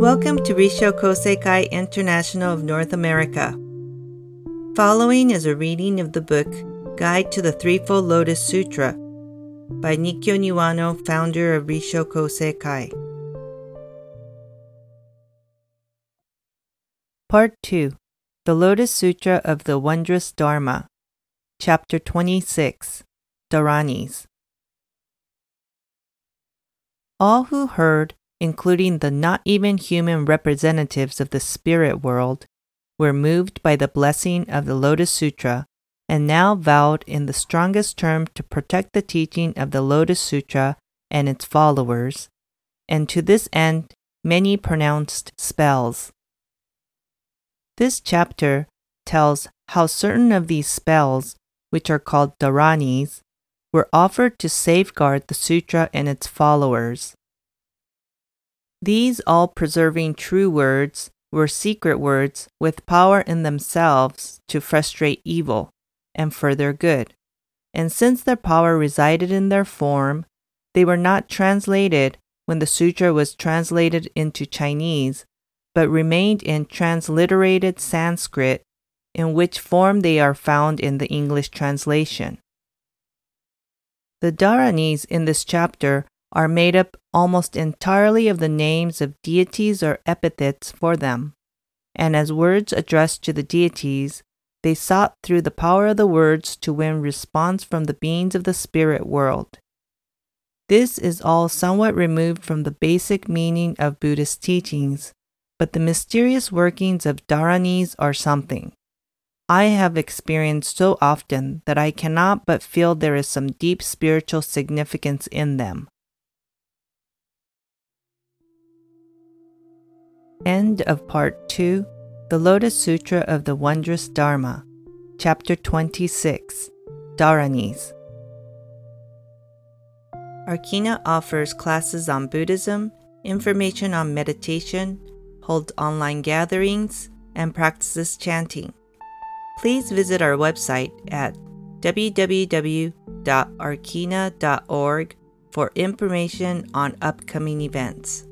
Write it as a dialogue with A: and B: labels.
A: Welcome to Rissho Kosei-kai International of North America. Following is a reading of the book Guide to the Threefold Lotus Sutra by Nikkyo Niwano, founder of Rissho Kosei-kai. Part 2 The Lotus Sutra of the Wondrous Dharma, Chapter 26 Dharanis. All who heard including the not even human representatives of the spirit world, were moved by the blessing of the Lotus Sutra and now vowed in the strongest term to protect the teaching of the Lotus Sutra and its followers, and to this end many pronounced spells. This chapter tells how certain of these spells, which are called dharanis, were offered to safeguard the sutra and its followers. These all preserving true words were secret words with power in themselves to frustrate evil and further good. And since their power resided in their form, they were not translated when the sutra was translated into Chinese, but remained in transliterated Sanskrit, in which form they are found in the English translation. The Dharanis in this chapter are made up almost entirely of the names of deities or epithets for them, and as words addressed to the deities, they sought through the power of the words to win response from the beings of the spirit world. This is all somewhat removed from the basic meaning of Buddhist teachings, but the mysterious workings of Dharanis are something. I have experienced so often that I cannot but feel there is some deep spiritual significance in them. End of Part 2 The Lotus Sutra of the Wondrous Dharma, Chapter 26 Dharanis. RKINA offers classes on Buddhism, information on meditation, holds online gatherings, and practices chanting. Please visit our website at www.rkina.org for information on upcoming events.